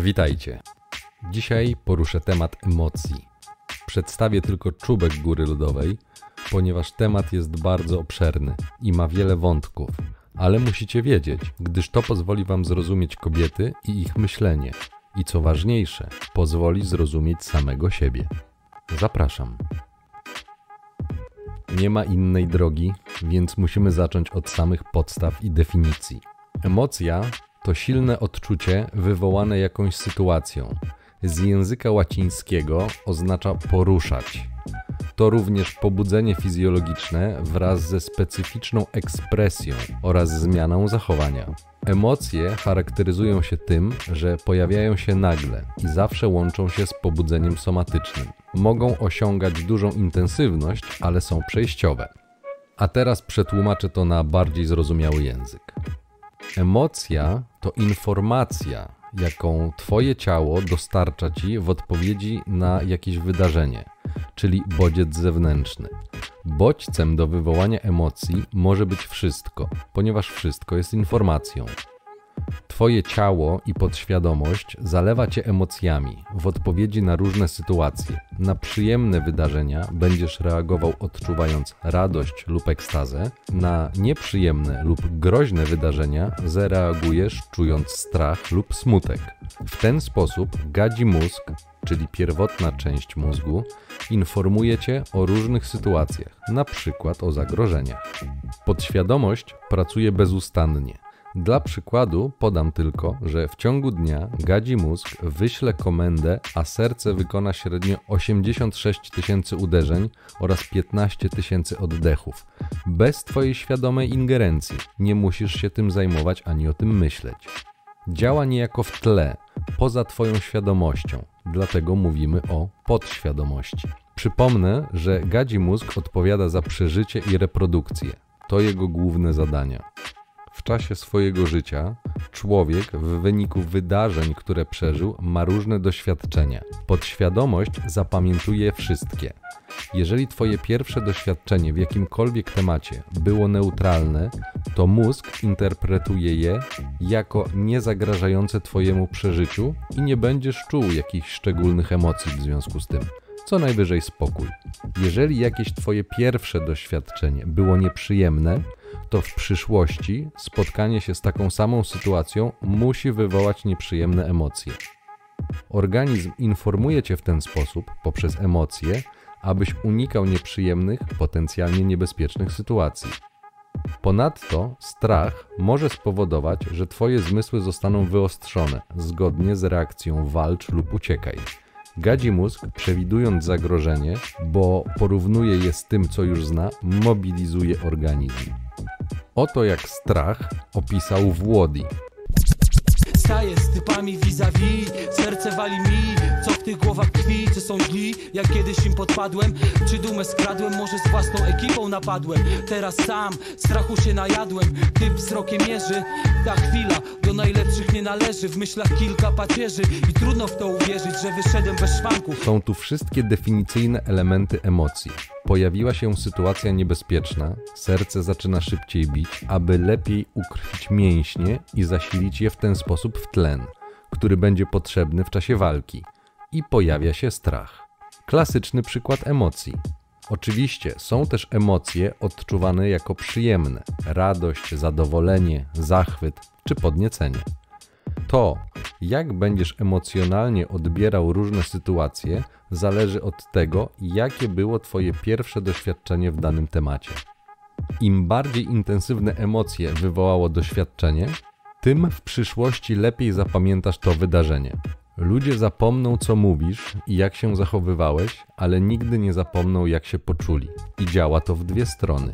Witajcie. Dzisiaj poruszę temat emocji. Przedstawię tylko czubek góry lodowej, ponieważ temat jest bardzo obszerny i ma wiele wątków, ale musicie wiedzieć, gdyż to pozwoli Wam zrozumieć kobiety i ich myślenie, i co ważniejsze, pozwoli zrozumieć samego siebie. Zapraszam. Nie ma innej drogi, więc musimy zacząć od samych podstaw i definicji. Emocja to silne odczucie wywołane jakąś sytuacją. Z języka łacińskiego oznacza poruszać. To również pobudzenie fizjologiczne wraz ze specyficzną ekspresją oraz zmianą zachowania. Emocje charakteryzują się tym, że pojawiają się nagle i zawsze łączą się z pobudzeniem somatycznym. Mogą osiągać dużą intensywność, ale są przejściowe. A teraz przetłumaczę to na bardziej zrozumiały język. Emocja to informacja, jaką Twoje ciało dostarcza Ci w odpowiedzi na jakieś wydarzenie, czyli bodziec zewnętrzny. Bodźcem do wywołania emocji może być wszystko, ponieważ wszystko jest informacją. Twoje ciało i podświadomość zalewa cię emocjami w odpowiedzi na różne sytuacje. Na przyjemne wydarzenia będziesz reagował odczuwając radość lub ekstazę, na nieprzyjemne lub groźne wydarzenia zareagujesz czując strach lub smutek. W ten sposób gadzi mózg, czyli pierwotna część mózgu, informuje cię o różnych sytuacjach, na przykład o zagrożeniach. Podświadomość pracuje bezustannie dla przykładu podam tylko, że w ciągu dnia gadzi mózg wyśle komendę, a serce wykona średnio 86 tysięcy uderzeń oraz 15 tysięcy oddechów. Bez Twojej świadomej ingerencji nie musisz się tym zajmować ani o tym myśleć. Działa niejako w tle, poza Twoją świadomością, dlatego mówimy o podświadomości. Przypomnę, że gadzi mózg odpowiada za przeżycie i reprodukcję. To jego główne zadania. W czasie swojego życia człowiek w wyniku wydarzeń, które przeżył, ma różne doświadczenia. Podświadomość zapamiętuje wszystkie. Jeżeli Twoje pierwsze doświadczenie w jakimkolwiek temacie było neutralne, to mózg interpretuje je jako niezagrażające Twojemu przeżyciu i nie będziesz czuł jakichś szczególnych emocji w związku z tym. Co najwyżej spokój. Jeżeli jakieś Twoje pierwsze doświadczenie było nieprzyjemne, to w przyszłości spotkanie się z taką samą sytuacją musi wywołać nieprzyjemne emocje. Organizm informuje cię w ten sposób, poprzez emocje, abyś unikał nieprzyjemnych, potencjalnie niebezpiecznych sytuacji. Ponadto strach może spowodować, że Twoje zmysły zostaną wyostrzone zgodnie z reakcją walcz lub uciekaj. Gadzi mózg, przewidując zagrożenie, bo porównuje je z tym, co już zna, mobilizuje organizm. Oto jak strach opisał Włodi. Staję z typami vis-a-vis, w tych głowach tkwi, czy są źli? Jak kiedyś im podpadłem, czy dumę skradłem? Może z własną ekipą napadłem. Teraz sam, strachu się najadłem. Typ wzrokiem mierzy, ta chwila Do najlepszych nie należy. W myślach kilka pacierzy. I trudno w to uwierzyć, że wyszedłem bez szwanków Są tu wszystkie definicyjne elementy emocji. Pojawiła się sytuacja niebezpieczna, serce zaczyna szybciej bić, aby lepiej ukrwić mięśnie i zasilić je w ten sposób w tlen, który będzie potrzebny w czasie walki, i pojawia się strach. Klasyczny przykład emocji. Oczywiście są też emocje odczuwane jako przyjemne radość, zadowolenie, zachwyt czy podniecenie. To, jak będziesz emocjonalnie odbierał różne sytuacje, zależy od tego, jakie było Twoje pierwsze doświadczenie w danym temacie. Im bardziej intensywne emocje wywołało doświadczenie, tym w przyszłości lepiej zapamiętasz to wydarzenie. Ludzie zapomną, co mówisz i jak się zachowywałeś, ale nigdy nie zapomną, jak się poczuli. I działa to w dwie strony.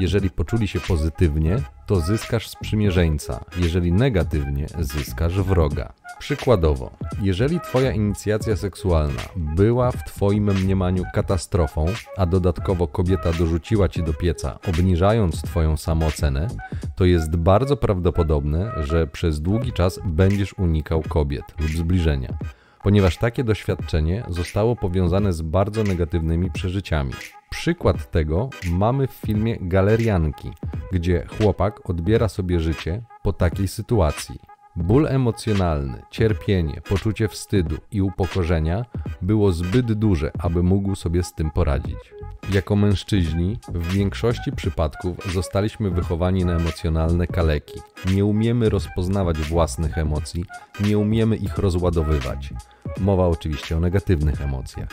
Jeżeli poczuli się pozytywnie, to zyskasz sprzymierzeńca, jeżeli negatywnie, zyskasz wroga. Przykładowo, jeżeli Twoja inicjacja seksualna była w Twoim mniemaniu katastrofą, a dodatkowo kobieta dorzuciła Ci do pieca, obniżając Twoją samoocenę, to jest bardzo prawdopodobne, że przez długi czas będziesz unikał kobiet lub zbliżenia, ponieważ takie doświadczenie zostało powiązane z bardzo negatywnymi przeżyciami. Przykład tego mamy w filmie Galerianki, gdzie chłopak odbiera sobie życie po takiej sytuacji. Ból emocjonalny, cierpienie, poczucie wstydu i upokorzenia było zbyt duże, aby mógł sobie z tym poradzić. Jako mężczyźni w większości przypadków zostaliśmy wychowani na emocjonalne kaleki. Nie umiemy rozpoznawać własnych emocji, nie umiemy ich rozładowywać. Mowa oczywiście o negatywnych emocjach.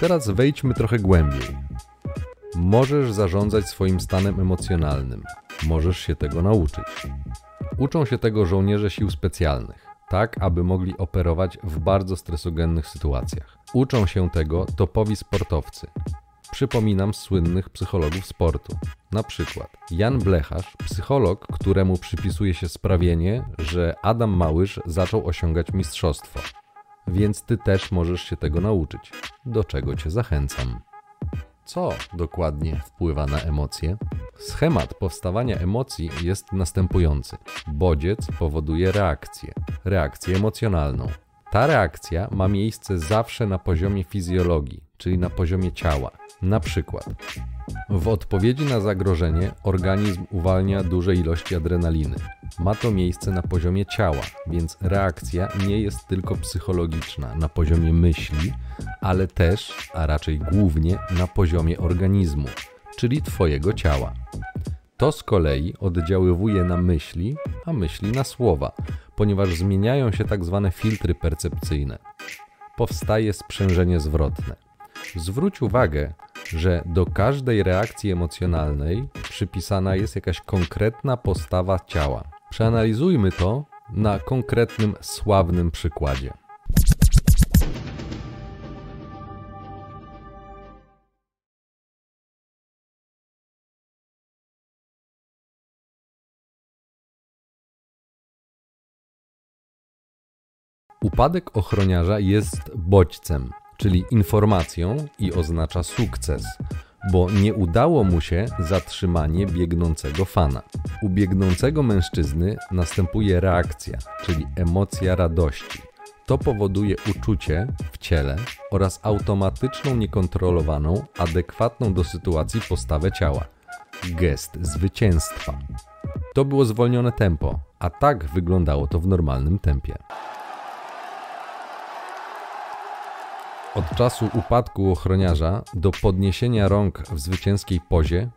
Teraz wejdźmy trochę głębiej. Możesz zarządzać swoim stanem emocjonalnym. Możesz się tego nauczyć. Uczą się tego żołnierze sił specjalnych, tak aby mogli operować w bardzo stresogennych sytuacjach. Uczą się tego topowi sportowcy. Przypominam słynnych psychologów sportu. Na przykład Jan Blecharz, psycholog, któremu przypisuje się sprawienie, że Adam Małysz zaczął osiągać mistrzostwo. Więc ty też możesz się tego nauczyć, do czego cię zachęcam. Co dokładnie wpływa na emocje? Schemat powstawania emocji jest następujący. Bodziec powoduje reakcję, reakcję emocjonalną. Ta reakcja ma miejsce zawsze na poziomie fizjologii, czyli na poziomie ciała. Na przykład, w odpowiedzi na zagrożenie organizm uwalnia duże ilości adrenaliny. Ma to miejsce na poziomie ciała, więc reakcja nie jest tylko psychologiczna na poziomie myśli, ale też, a raczej głównie na poziomie organizmu, czyli Twojego ciała. To z kolei oddziaływuje na myśli, a myśli na słowa, ponieważ zmieniają się tak zwane filtry percepcyjne. Powstaje sprzężenie zwrotne. Zwróć uwagę, że do każdej reakcji emocjonalnej przypisana jest jakaś konkretna postawa ciała. Przeanalizujmy to na konkretnym, sławnym przykładzie. Upadek ochroniarza jest bodźcem, czyli informacją i oznacza sukces, bo nie udało mu się zatrzymanie biegnącego fana. U biegnącego mężczyzny następuje reakcja, czyli emocja radości. To powoduje uczucie w ciele oraz automatyczną, niekontrolowaną, adekwatną do sytuacji postawę ciała. Gest zwycięstwa. To było zwolnione tempo, a tak wyglądało to w normalnym tempie. Od czasu upadku ochroniarza do podniesienia rąk w zwycięskiej pozie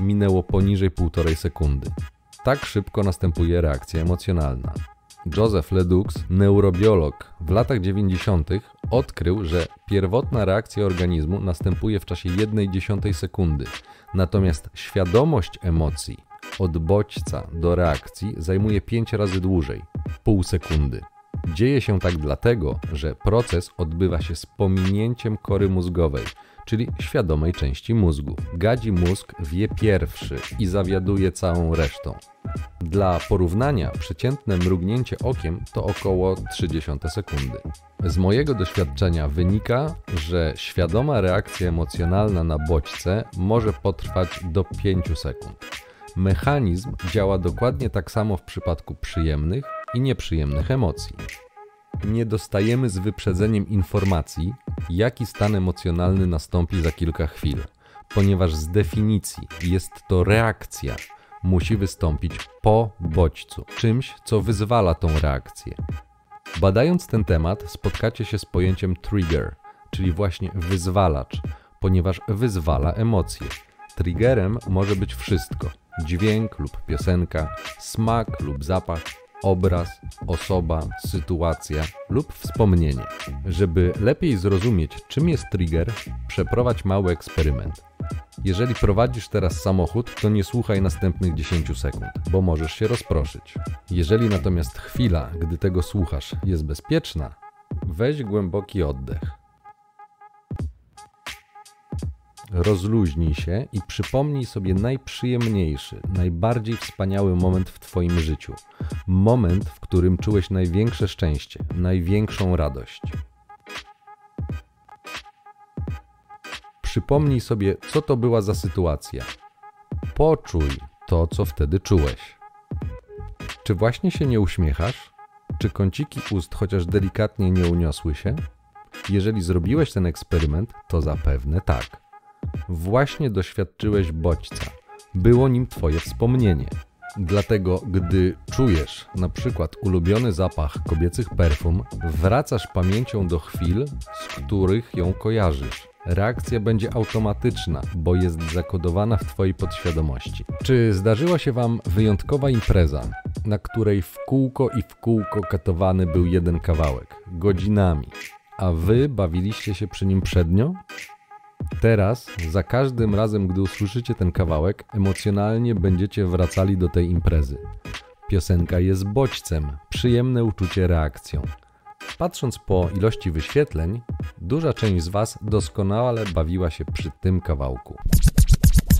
minęło poniżej półtorej sekundy. Tak szybko następuje reakcja emocjonalna. Joseph Ledoux, neurobiolog, w latach 90. odkrył, że pierwotna reakcja organizmu następuje w czasie 1,1 sekundy, natomiast świadomość emocji od bodźca do reakcji zajmuje 5 razy dłużej pół sekundy. Dzieje się tak dlatego, że proces odbywa się z pominięciem kory mózgowej, czyli świadomej części mózgu. Gadzi mózg wie pierwszy i zawiaduje całą resztą. Dla porównania, przeciętne mrugnięcie okiem to około 30 sekundy. Z mojego doświadczenia wynika, że świadoma reakcja emocjonalna na bodźce może potrwać do 5 sekund. Mechanizm działa dokładnie tak samo w przypadku przyjemnych i nieprzyjemnych emocji. Nie dostajemy z wyprzedzeniem informacji, jaki stan emocjonalny nastąpi za kilka chwil, ponieważ z definicji jest to reakcja, musi wystąpić po bodźcu, czymś, co wyzwala tą reakcję. Badając ten temat, spotkacie się z pojęciem trigger, czyli właśnie wyzwalacz, ponieważ wyzwala emocje. Triggerem może być wszystko: dźwięk lub piosenka, smak lub zapach, obraz, osoba, sytuacja lub wspomnienie. Żeby lepiej zrozumieć, czym jest trigger, przeprowadź mały eksperyment. Jeżeli prowadzisz teraz samochód, to nie słuchaj następnych 10 sekund, bo możesz się rozproszyć. Jeżeli natomiast chwila, gdy tego słuchasz, jest bezpieczna, weź głęboki oddech. Rozluźnij się i przypomnij sobie najprzyjemniejszy, najbardziej wspaniały moment w Twoim życiu. Moment, w którym czułeś największe szczęście, największą radość. Przypomnij sobie, co to była za sytuacja. Poczuj to, co wtedy czułeś. Czy właśnie się nie uśmiechasz? Czy kąciki ust chociaż delikatnie nie uniosły się? Jeżeli zrobiłeś ten eksperyment, to zapewne tak. Właśnie doświadczyłeś bodźca. Było nim Twoje wspomnienie. Dlatego, gdy czujesz na przykład ulubiony zapach kobiecych perfum, wracasz pamięcią do chwil, z których ją kojarzysz. Reakcja będzie automatyczna, bo jest zakodowana w Twojej podświadomości. Czy zdarzyła się Wam wyjątkowa impreza, na której w kółko i w kółko katowany był jeden kawałek, godzinami, a Wy bawiliście się przy nim przednio? Teraz, za każdym razem, gdy usłyszycie ten kawałek, emocjonalnie będziecie wracali do tej imprezy. Piosenka jest bodźcem, przyjemne uczucie reakcją. Patrząc po ilości wyświetleń, duża część z Was doskonale bawiła się przy tym kawałku.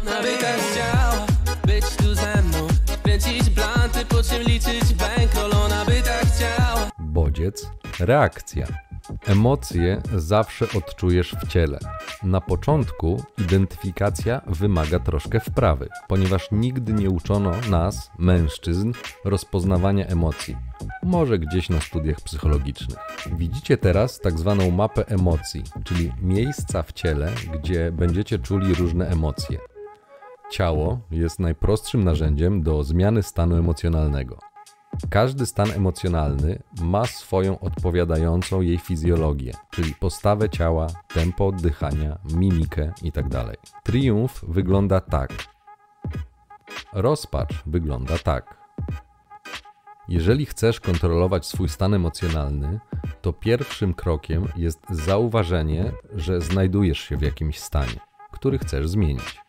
Nawyka chciała być tu ze mną Kręcić blanty, po czym liczyć bankroll Ona by tak chciała Bodziec, reakcja. Emocje zawsze odczujesz w ciele. Na początku identyfikacja wymaga troszkę wprawy, ponieważ nigdy nie uczono nas, mężczyzn, rozpoznawania emocji. Może gdzieś na studiach psychologicznych. Widzicie teraz tak zwaną mapę emocji, czyli miejsca w ciele, gdzie będziecie czuli różne emocje. Ciało jest najprostszym narzędziem do zmiany stanu emocjonalnego. Każdy stan emocjonalny ma swoją odpowiadającą jej fizjologię, czyli postawę ciała, tempo oddychania, mimikę itd. Triumf wygląda tak. Rozpacz wygląda tak. Jeżeli chcesz kontrolować swój stan emocjonalny, to pierwszym krokiem jest zauważenie, że znajdujesz się w jakimś stanie, który chcesz zmienić.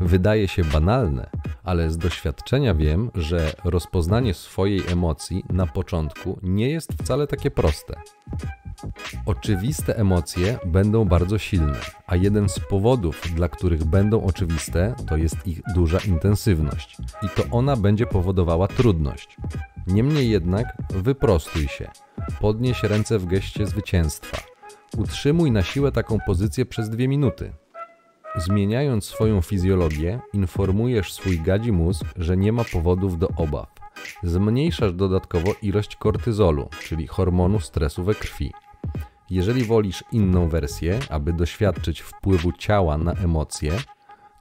Wydaje się banalne, ale z doświadczenia wiem, że rozpoznanie swojej emocji na początku nie jest wcale takie proste. Oczywiste emocje będą bardzo silne, a jeden z powodów, dla których będą oczywiste, to jest ich duża intensywność i to ona będzie powodowała trudność. Niemniej jednak wyprostuj się, podnieś ręce w geście zwycięstwa. Utrzymuj na siłę taką pozycję przez dwie minuty. Zmieniając swoją fizjologię, informujesz swój gadzi mózg, że nie ma powodów do obaw. Zmniejszasz dodatkowo ilość kortyzolu, czyli hormonu stresu we krwi. Jeżeli wolisz inną wersję, aby doświadczyć wpływu ciała na emocje,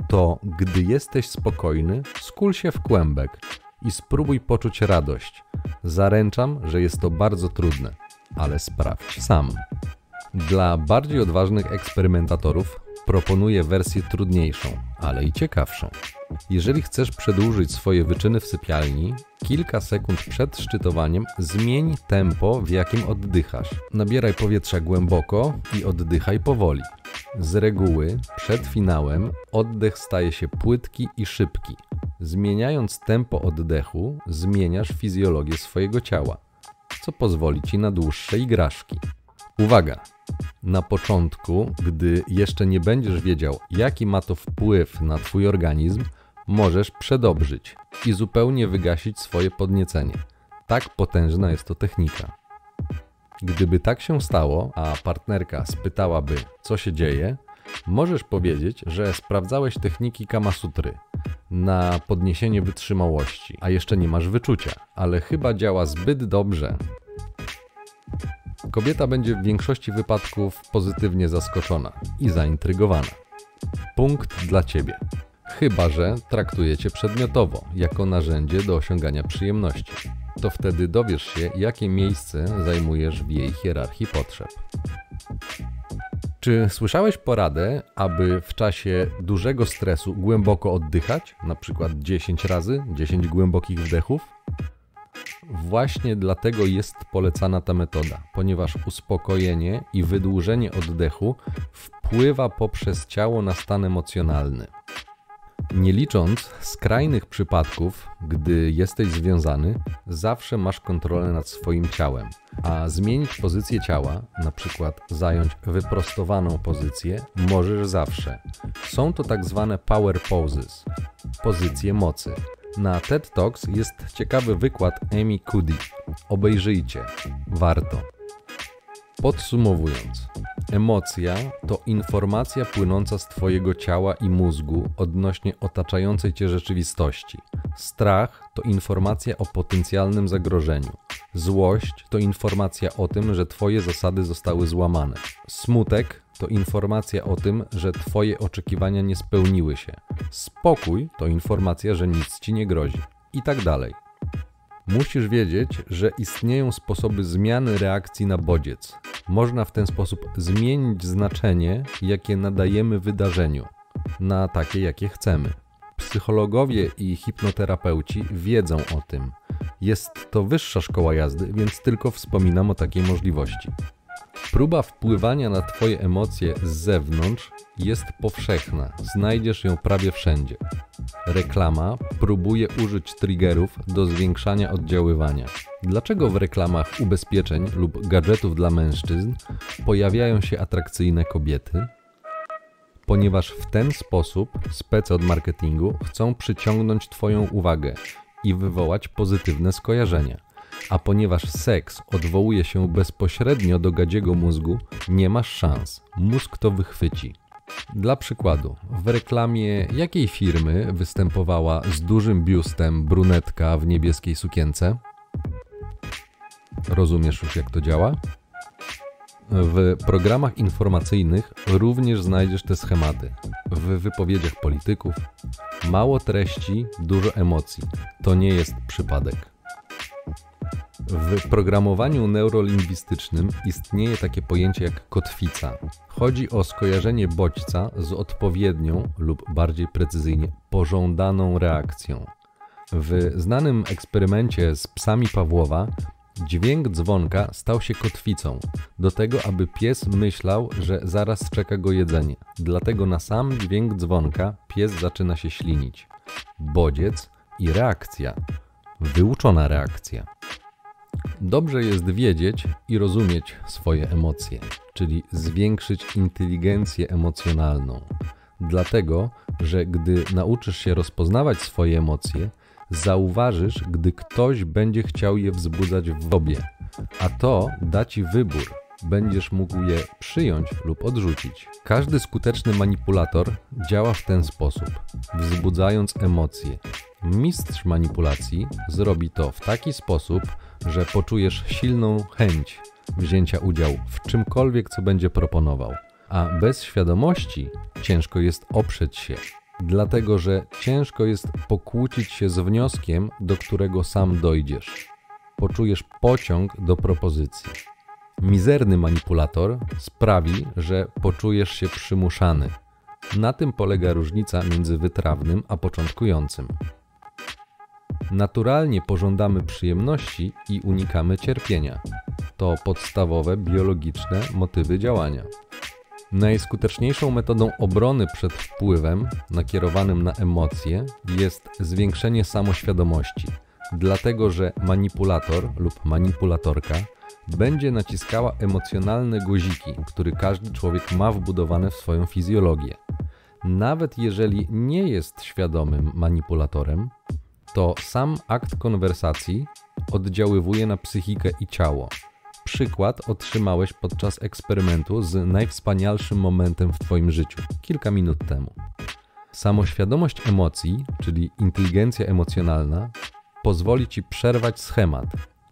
to gdy jesteś spokojny, skul się w kłębek i spróbuj poczuć radość. Zaręczam, że jest to bardzo trudne, ale sprawdź sam. Dla bardziej odważnych eksperymentatorów proponuję wersję trudniejszą, ale i ciekawszą. Jeżeli chcesz przedłużyć swoje wyczyny w sypialni, kilka sekund przed szczytowaniem zmień tempo, w jakim oddychasz. Nabieraj powietrza głęboko i oddychaj powoli. Z reguły przed finałem oddech staje się płytki i szybki. Zmieniając tempo oddechu, zmieniasz fizjologię swojego ciała, co pozwoli ci na dłuższe igraszki. Uwaga! Na początku, gdy jeszcze nie będziesz wiedział, jaki ma to wpływ na Twój organizm, możesz przedobrzyć i zupełnie wygasić swoje podniecenie. Tak potężna jest to technika. Gdyby tak się stało, a partnerka spytałaby, co się dzieje, możesz powiedzieć, że sprawdzałeś techniki Kamasutry na podniesienie wytrzymałości, a jeszcze nie masz wyczucia, ale chyba działa zbyt dobrze, Kobieta będzie w większości wypadków pozytywnie zaskoczona i zaintrygowana. Punkt dla ciebie. Chyba, że traktujecie przedmiotowo, jako narzędzie do osiągania przyjemności. To wtedy dowiesz się, jakie miejsce zajmujesz w jej hierarchii potrzeb. Czy słyszałeś poradę, aby w czasie dużego stresu głęboko oddychać, na przykład 10 razy, 10 głębokich wdechów? Właśnie dlatego jest polecana ta metoda, ponieważ uspokojenie i wydłużenie oddechu wpływa poprzez ciało na stan emocjonalny. Nie licząc skrajnych przypadków, gdy jesteś związany, zawsze masz kontrolę nad swoim ciałem, a zmienić pozycję ciała, na przykład zająć wyprostowaną pozycję, możesz zawsze. Są to tak zwane power poses, pozycje mocy. Na TED Talks jest ciekawy wykład Amy Cuddy. Obejrzyjcie, warto. Podsumowując, emocja to informacja płynąca z Twojego ciała i mózgu odnośnie otaczającej Cię rzeczywistości. Strach to informacja o potencjalnym zagrożeniu. Złość to informacja o tym, że Twoje zasady zostały złamane. Smutek to informacja o tym, że Twoje oczekiwania nie spełniły się. Spokój to informacja, że nic Ci nie grozi. i tak dalej. Musisz wiedzieć, że istnieją sposoby zmiany reakcji na bodziec. Można w ten sposób zmienić znaczenie, jakie nadajemy wydarzeniu, na takie, jakie chcemy. Psychologowie i hipnoterapeuci wiedzą o tym. Jest to wyższa szkoła jazdy, więc tylko wspominam o takiej możliwości. Próba wpływania na Twoje emocje z zewnątrz jest powszechna, znajdziesz ją prawie wszędzie. Reklama próbuje użyć triggerów do zwiększania oddziaływania. Dlaczego w reklamach ubezpieczeń lub gadżetów dla mężczyzn pojawiają się atrakcyjne kobiety? Ponieważ w ten sposób spece od marketingu chcą przyciągnąć Twoją uwagę i wywołać pozytywne skojarzenia. A ponieważ seks odwołuje się bezpośrednio do gadziego mózgu, nie masz szans. Mózg to wychwyci. Dla przykładu, w reklamie jakiej firmy występowała z dużym biustem brunetka w niebieskiej sukience? Rozumiesz już jak to działa? W programach informacyjnych również znajdziesz te schematy. W wypowiedziach polityków mało treści, dużo emocji. To nie jest przypadek. W programowaniu neurolingwistycznym istnieje takie pojęcie jak kotwica. Chodzi o skojarzenie bodźca z odpowiednią lub bardziej precyzyjnie pożądaną reakcją. W znanym eksperymencie z psami Pawłowa dźwięk dzwonka stał się kotwicą do tego, aby pies myślał, że zaraz czeka go jedzenie. Dlatego na sam dźwięk dzwonka pies zaczyna się ślinić. Bodziec i reakcja. Wyuczona reakcja. Dobrze jest wiedzieć i rozumieć swoje emocje, czyli zwiększyć inteligencję emocjonalną. Dlatego, że gdy nauczysz się rozpoznawać swoje emocje, zauważysz, gdy ktoś będzie chciał je wzbudzać w tobie, a to da ci wybór. Będziesz mógł je przyjąć lub odrzucić. Każdy skuteczny manipulator działa w ten sposób, wzbudzając emocje. Mistrz manipulacji zrobi to w taki sposób, że poczujesz silną chęć wzięcia udziału w czymkolwiek, co będzie proponował. A bez świadomości ciężko jest oprzeć się, dlatego że ciężko jest pokłócić się z wnioskiem, do którego sam dojdziesz. Poczujesz pociąg do propozycji. Mizerny manipulator sprawi, że poczujesz się przymuszany. Na tym polega różnica między wytrawnym a początkującym. Naturalnie pożądamy przyjemności i unikamy cierpienia. To podstawowe biologiczne motywy działania. Najskuteczniejszą metodą obrony przed wpływem nakierowanym na emocje jest zwiększenie samoświadomości, dlatego że manipulator lub manipulatorka będzie naciskała emocjonalne guziki, które każdy człowiek ma wbudowane w swoją fizjologię. Nawet jeżeli nie jest świadomym manipulatorem, to sam akt konwersacji oddziaływuje na psychikę i ciało. Przykład otrzymałeś podczas eksperymentu z najwspanialszym momentem w Twoim życiu kilka minut temu. Samoświadomość emocji, czyli inteligencja emocjonalna, pozwoli Ci przerwać schemat,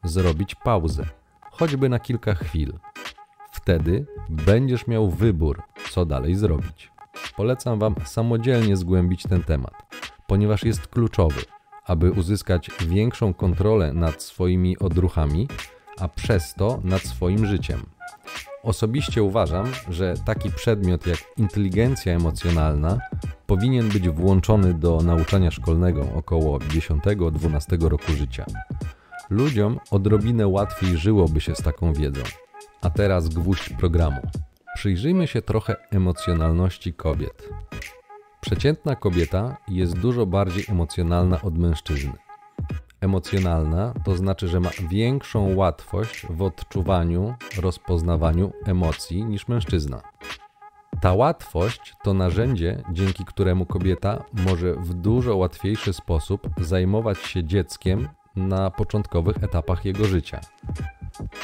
zrobić pauzę, choćby na kilka chwil. Wtedy będziesz miał wybór, co dalej zrobić. Polecam Wam samodzielnie zgłębić ten temat, ponieważ jest kluczowy aby uzyskać większą kontrolę nad swoimi odruchami, a przez to nad swoim życiem. Osobiście uważam, że taki przedmiot jak inteligencja emocjonalna powinien być włączony do nauczania szkolnego około 10-12 roku życia. Ludziom odrobinę łatwiej żyłoby się z taką wiedzą. A teraz gwóźdź programu. Przyjrzyjmy się trochę emocjonalności kobiet. Przeciętna kobieta jest dużo bardziej emocjonalna od mężczyzny. Emocjonalna to znaczy, że ma większą łatwość w odczuwaniu, rozpoznawaniu emocji niż mężczyzna. Ta łatwość to narzędzie, dzięki któremu kobieta może w dużo łatwiejszy sposób zajmować się dzieckiem na początkowych etapach jego życia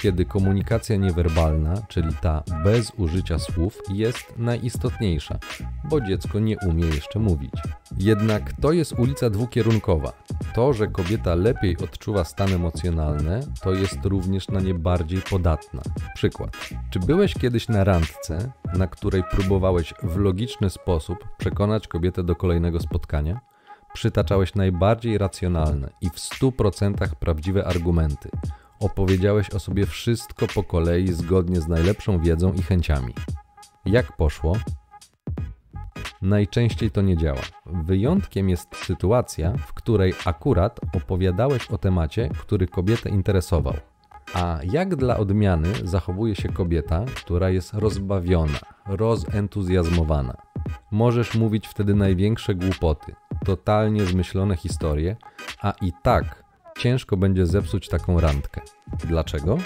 kiedy komunikacja niewerbalna, czyli ta bez użycia słów, jest najistotniejsza, bo dziecko nie umie jeszcze mówić. Jednak to jest ulica dwukierunkowa. To, że kobieta lepiej odczuwa stan emocjonalny, to jest również na nie bardziej podatna. Przykład. Czy byłeś kiedyś na randce, na której próbowałeś w logiczny sposób przekonać kobietę do kolejnego spotkania? Przytaczałeś najbardziej racjonalne i w 100% prawdziwe argumenty. Opowiedziałeś o sobie wszystko po kolei zgodnie z najlepszą wiedzą i chęciami. Jak poszło? Najczęściej to nie działa. Wyjątkiem jest sytuacja, w której akurat opowiadałeś o temacie, który kobietę interesował. A jak dla odmiany zachowuje się kobieta, która jest rozbawiona, rozentuzjazmowana? Możesz mówić wtedy największe głupoty, totalnie zmyślone historie, a i tak ciężko będzie zepsuć taką randkę. Dlaczego?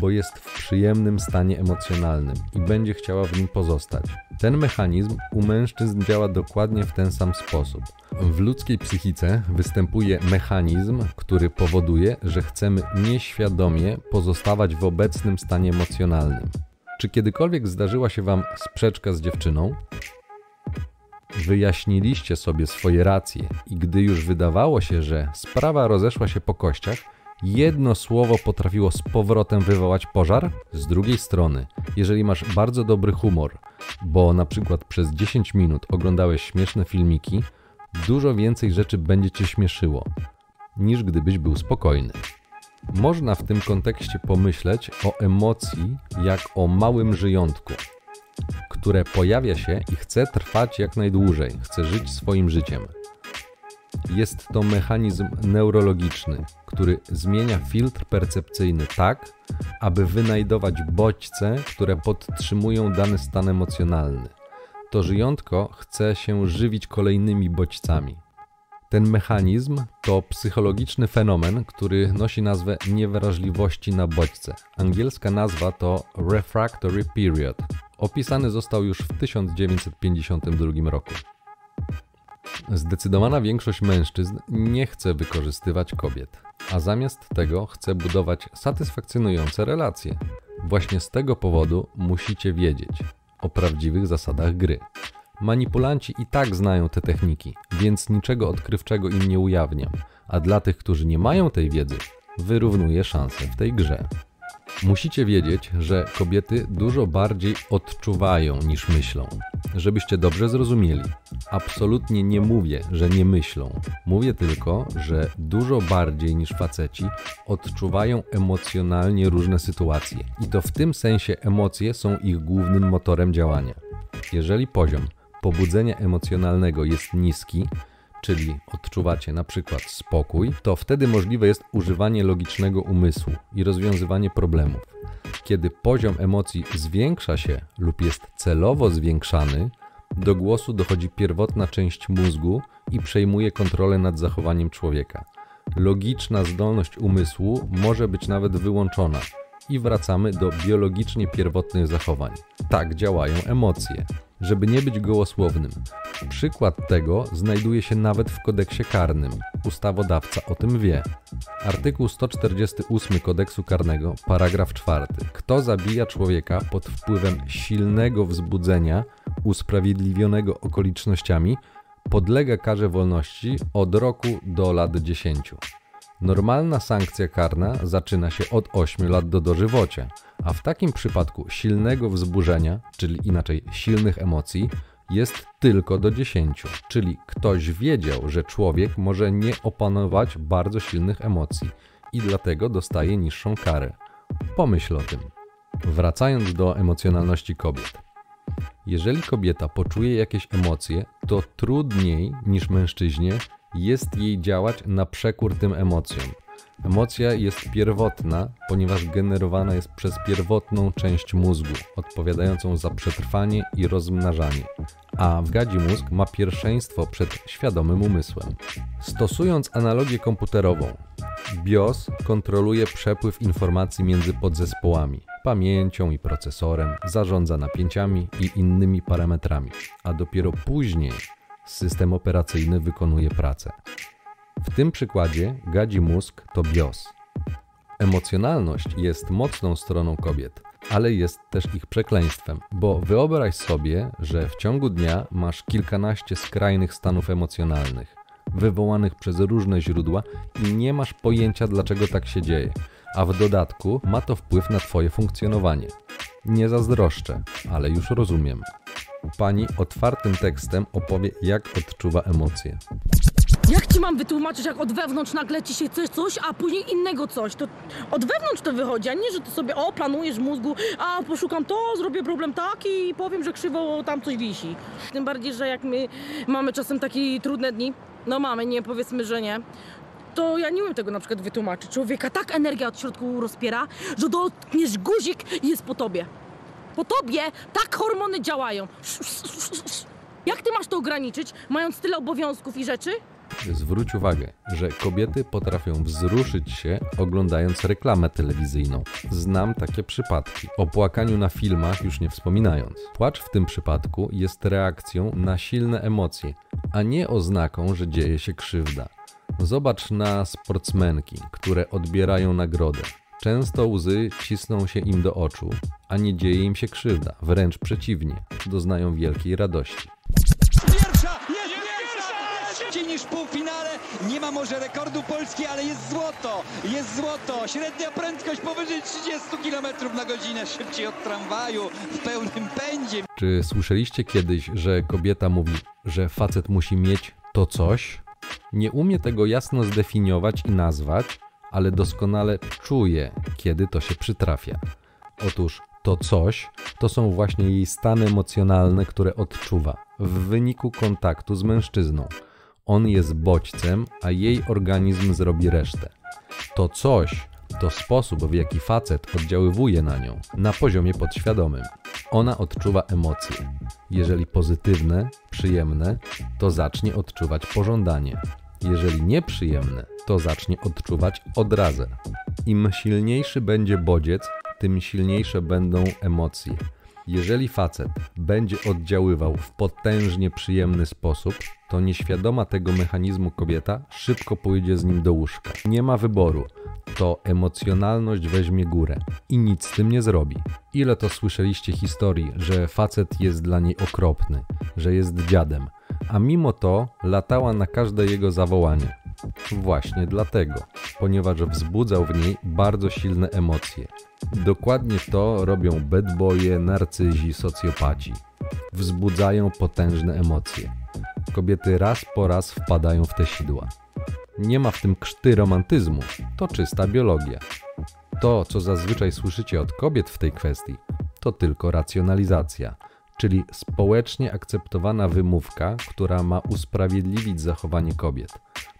Bo jest w przyjemnym stanie emocjonalnym i będzie chciała w nim pozostać. Ten mechanizm u mężczyzn działa dokładnie w ten sam sposób. W ludzkiej psychice występuje mechanizm, który powoduje, że chcemy nieświadomie pozostawać w obecnym stanie emocjonalnym. Czy kiedykolwiek zdarzyła się Wam sprzeczka z dziewczyną? Wyjaśniliście sobie swoje racje i gdy już wydawało się, że sprawa rozeszła się po kościach, jedno słowo potrafiło z powrotem wywołać pożar? Z drugiej strony, jeżeli masz bardzo dobry humor, bo na przykład przez 10 minut oglądałeś śmieszne filmiki, dużo więcej rzeczy będzie cię śmieszyło, niż gdybyś był spokojny. Można w tym kontekście pomyśleć o emocji jak o małym żyjątku, które pojawia się i chce trwać jak najdłużej, chce żyć swoim życiem. Jest to mechanizm neurologiczny, który zmienia filtr percepcyjny tak, aby wynajdować bodźce, które podtrzymują dany stan emocjonalny. To żyjątko chce się żywić kolejnymi bodźcami. Ten mechanizm to psychologiczny fenomen, który nosi nazwę niewrażliwości na bodźce. Angielska nazwa to refractory period. Opisany został już w 1952 roku. Zdecydowana większość mężczyzn nie chce wykorzystywać kobiet, a zamiast tego chce budować satysfakcjonujące relacje. Właśnie z tego powodu musicie wiedzieć o prawdziwych zasadach gry. Manipulanci i tak znają te techniki, więc niczego odkrywczego im nie ujawniam, a dla tych, którzy nie mają tej wiedzy, wyrównuję szanse w tej grze. Musicie wiedzieć, że kobiety dużo bardziej odczuwają niż myślą. Żebyście dobrze zrozumieli, absolutnie nie mówię, że nie myślą. Mówię tylko, że dużo bardziej niż faceci odczuwają emocjonalnie różne sytuacje. I to w tym sensie emocje są ich głównym motorem działania. Jeżeli poziom pobudzenia emocjonalnego jest niski, czyli odczuwacie na przykład spokój, to wtedy możliwe jest używanie logicznego umysłu i rozwiązywanie problemów. Kiedy poziom emocji zwiększa się lub jest celowo zwiększany, do głosu dochodzi pierwotna część mózgu i przejmuje kontrolę nad zachowaniem człowieka. Logiczna zdolność umysłu może być nawet wyłączona i wracamy do biologicznie pierwotnych zachowań. Tak działają emocje żeby nie być gołosłownym. Przykład tego znajduje się nawet w kodeksie karnym. Ustawodawca o tym wie. Artykuł 148 kodeksu karnego, paragraf 4. Kto zabija człowieka pod wpływem silnego wzbudzenia, usprawiedliwionego okolicznościami, podlega karze wolności od roku do lat 10. Normalna sankcja karna zaczyna się od 8 lat do dożywocia, a w takim przypadku silnego wzburzenia, czyli inaczej silnych emocji, jest tylko do 10, czyli ktoś wiedział, że człowiek może nie opanować bardzo silnych emocji i dlatego dostaje niższą karę. Pomyśl o tym. Wracając do emocjonalności kobiet. Jeżeli kobieta poczuje jakieś emocje, to trudniej niż mężczyźnie jest jej działać na przekór tym emocjom. Emocja jest pierwotna, ponieważ generowana jest przez pierwotną część mózgu, odpowiadającą za przetrwanie i rozmnażanie, a w gadzi mózg ma pierwszeństwo przed świadomym umysłem. Stosując analogię komputerową, BIOS kontroluje przepływ informacji między podzespołami, pamięcią i procesorem, zarządza napięciami i innymi parametrami, a dopiero później system operacyjny wykonuje pracę. W tym przykładzie gadzi mózg to BIOS. Emocjonalność jest mocną stroną kobiet, ale jest też ich przekleństwem, bo wyobraź sobie, że w ciągu dnia masz kilkanaście skrajnych stanów emocjonalnych, wywołanych przez różne źródła i nie masz pojęcia, dlaczego tak się dzieje, a w dodatku ma to wpływ na Twoje funkcjonowanie. Nie zazdroszczę, ale już rozumiem. Pani otwartym tekstem opowie, jak odczuwa emocje. Jak ci mam wytłumaczyć, jak od wewnątrz nagle ci się coś, coś, a później innego coś? To od wewnątrz to wychodzi, a nie, że ty sobie o, planujesz w mózgu, a poszukam to, zrobię problem taki i powiem, że krzywo tam coś wisi. Tym bardziej, że jak my mamy czasem takie trudne dni, no mamy, nie powiedzmy, że nie, to ja nie umiem tego na przykład wytłumaczyć. Człowieka tak energia od środku rozpiera, że dotkniesz guzik i jest po tobie. Po tobie tak hormony działają. Jak ty masz to ograniczyć, mając tyle obowiązków i rzeczy? Zwróć uwagę, że kobiety potrafią wzruszyć się oglądając reklamę telewizyjną. Znam takie przypadki. O płakaniu na filmach już nie wspominając. Płacz w tym przypadku jest reakcją na silne emocje, a nie oznaką, że dzieje się krzywda. Zobacz na sportsmenki, które odbierają nagrodę. Często łzy cisną się im do oczu, a nie dzieje im się krzywda, wręcz przeciwnie, doznają wielkiej radości. Pierwsza! Jest pierwsza! Szybciej niż w półfinale. Nie ma może rekordu Polski, ale jest złoto. Jest złoto. Średnia prędkość powyżej 30 km na godzinę. Szybciej od tramwaju. W pełnym pędzie. Czy słyszeliście kiedyś, że kobieta mówi, że facet musi mieć to coś? Nie umie tego jasno zdefiniować i nazwać, ale doskonale czuje, kiedy to się przytrafia. Otóż to coś to są właśnie jej stany emocjonalne, które odczuwa w wyniku kontaktu z mężczyzną. On jest bodźcem, a jej organizm zrobi resztę. To coś to sposób, w jaki facet oddziaływuje na nią na poziomie podświadomym. Ona odczuwa emocje. Jeżeli pozytywne, przyjemne, to zacznie odczuwać pożądanie. Jeżeli nieprzyjemne, to zacznie odczuwać odrazę. Im silniejszy będzie bodziec, tym silniejsze będą emocje. Jeżeli facet będzie oddziaływał w potężnie przyjemny sposób, to nieświadoma tego mechanizmu kobieta szybko pójdzie z nim do łóżka. Nie ma wyboru. To emocjonalność weźmie górę i nic z tym nie zrobi. Ile to słyszeliście historii, że facet jest dla niej okropny, że jest dziadem, a mimo to latała na każde jego zawołanie. Właśnie dlatego, ponieważ wzbudzał w niej bardzo silne emocje. Dokładnie to robią bedboje, narcyzi, socjopaci. Wzbudzają potężne emocje. Kobiety raz po raz wpadają w te sidła. Nie ma w tym krzty romantyzmu, to czysta biologia. To, co zazwyczaj słyszycie od kobiet w tej kwestii, to tylko racjonalizacja, czyli społecznie akceptowana wymówka, która ma usprawiedliwić zachowanie kobiet.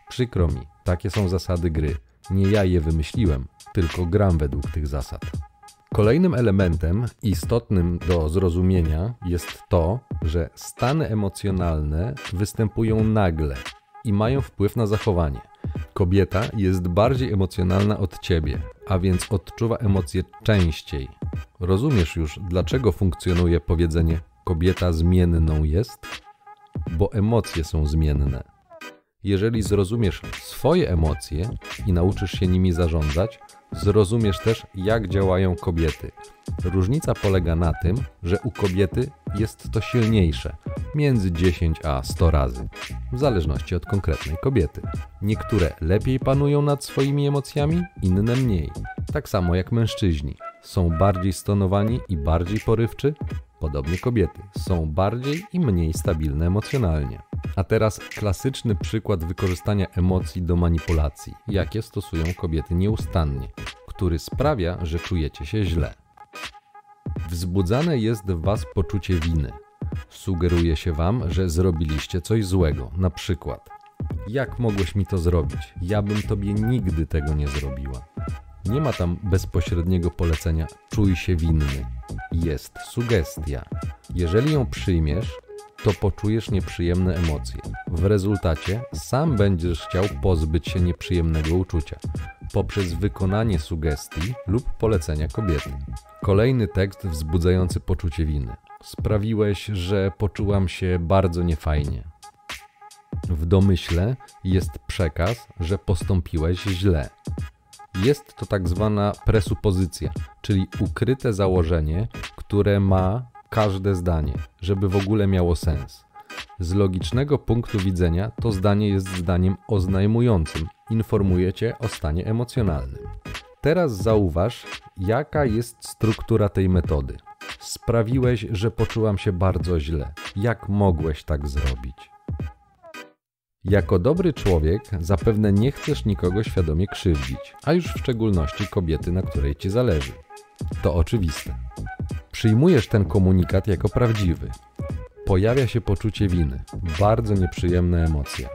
Przykro mi, takie są zasady gry. Nie ja je wymyśliłem, tylko gram według tych zasad. Kolejnym elementem istotnym do zrozumienia jest to, że stany emocjonalne występują nagle i mają wpływ na zachowanie. Kobieta jest bardziej emocjonalna od ciebie, a więc odczuwa emocje częściej. Rozumiesz już, dlaczego funkcjonuje powiedzenie kobieta zmienną jest? Bo emocje są zmienne. Jeżeli zrozumiesz swoje emocje i nauczysz się nimi zarządzać, zrozumiesz też, jak działają kobiety. Różnica polega na tym, że u kobiety jest to silniejsze, między 10 a 100 razy, w zależności od konkretnej kobiety. Niektóre lepiej panują nad swoimi emocjami, inne mniej. Tak samo jak mężczyźni. Są bardziej stonowani i bardziej porywczy, podobnie kobiety. Są bardziej i mniej stabilne emocjonalnie. A teraz klasyczny przykład wykorzystania emocji do manipulacji, jakie stosują kobiety nieustannie, który sprawia, że czujecie się źle. Wzbudzane jest w Was poczucie winy. Sugeruje się Wam, że zrobiliście coś złego, na przykład jak mogłeś mi to zrobić? Ja bym tobie nigdy tego nie zrobiła. Nie ma tam bezpośredniego polecenia czuj się winny. Jest sugestia. Jeżeli ją przyjmiesz, to poczujesz nieprzyjemne emocje. W rezultacie sam będziesz chciał pozbyć się nieprzyjemnego uczucia poprzez wykonanie sugestii lub polecenia kobiety. Kolejny tekst wzbudzający poczucie winy. Sprawiłeś, że poczułam się bardzo niefajnie. W domyśle jest przekaz, że postąpiłeś źle. Jest to tak zwana presupozycja, czyli ukryte założenie, które ma każde zdanie, żeby w ogóle miało sens. Z logicznego punktu widzenia to zdanie jest zdaniem oznajmującym, informuje cię o stanie emocjonalnym. Teraz zauważ, jaka jest struktura tej metody. Sprawiłeś, że poczułam się bardzo źle. Jak mogłeś tak zrobić? Jako dobry człowiek zapewne nie chcesz nikogo świadomie krzywdzić, a już w szczególności kobiety, na której ci zależy. To oczywiste. Przyjmujesz ten komunikat jako prawdziwy. Pojawia się poczucie winy, bardzo nieprzyjemne emocje.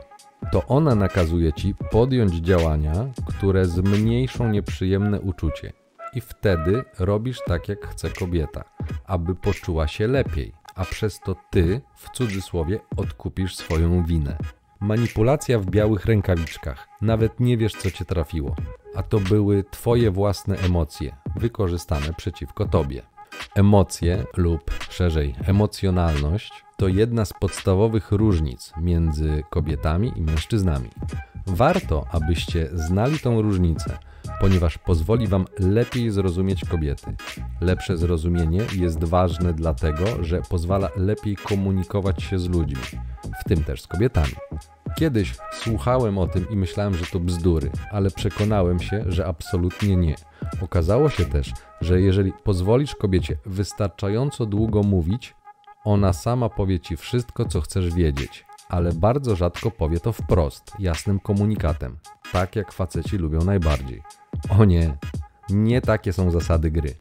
To ona nakazuje ci podjąć działania, które zmniejszą nieprzyjemne uczucie. I wtedy robisz tak, jak chce kobieta, aby poczuła się lepiej, a przez to ty, w cudzysłowie, odkupisz swoją winę. Manipulacja w białych rękawiczkach. Nawet nie wiesz, co cię trafiło, a to były twoje własne emocje, wykorzystane przeciwko tobie. Emocje lub szerzej emocjonalność to jedna z podstawowych różnic między kobietami i mężczyznami. Warto, abyście znali tą różnicę, ponieważ pozwoli Wam lepiej zrozumieć kobiety. Lepsze zrozumienie jest ważne dlatego, że pozwala lepiej komunikować się z ludźmi, w tym też z kobietami. Kiedyś słuchałem o tym i myślałem, że to bzdury, ale przekonałem się, że absolutnie nie. Okazało się też, że jeżeli pozwolisz kobiecie wystarczająco długo mówić, ona sama powie ci wszystko, co chcesz wiedzieć, ale bardzo rzadko powie to wprost, jasnym komunikatem, tak jak faceci lubią najbardziej. O nie, nie takie są zasady gry.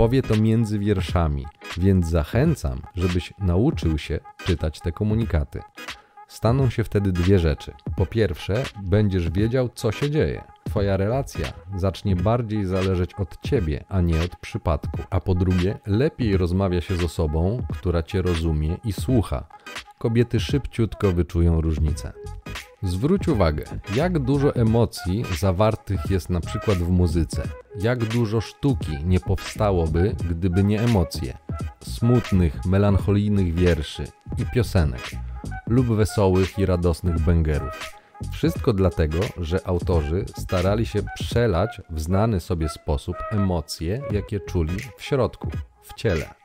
Powie to między wierszami, więc zachęcam, żebyś nauczył się czytać te komunikaty. Staną się wtedy dwie rzeczy. Po pierwsze, będziesz wiedział, co się dzieje. Twoja relacja zacznie bardziej zależeć od ciebie, a nie od przypadku. A po drugie, lepiej rozmawia się z osobą, która cię rozumie i słucha. Kobiety szybciutko wyczują różnicę. Zwróć uwagę, jak dużo emocji zawartych jest na przykład w muzyce. Jak dużo sztuki nie powstałoby, gdyby nie emocje. Smutnych, melancholijnych wierszy i piosenek lub wesołych i radosnych bęgerów. Wszystko dlatego, że autorzy starali się przelać w znany sobie sposób emocje, jakie czuli w środku, w ciele.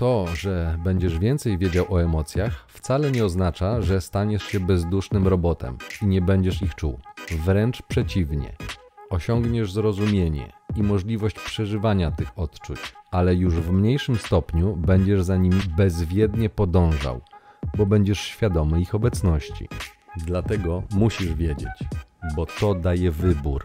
To, że będziesz więcej wiedział o emocjach, wcale nie oznacza, że staniesz się bezdusznym robotem i nie będziesz ich czuł. Wręcz przeciwnie. Osiągniesz zrozumienie i możliwość przeżywania tych odczuć, ale już w mniejszym stopniu będziesz za nimi bezwiednie podążał, bo będziesz świadomy ich obecności. Dlatego musisz wiedzieć, bo to daje wybór.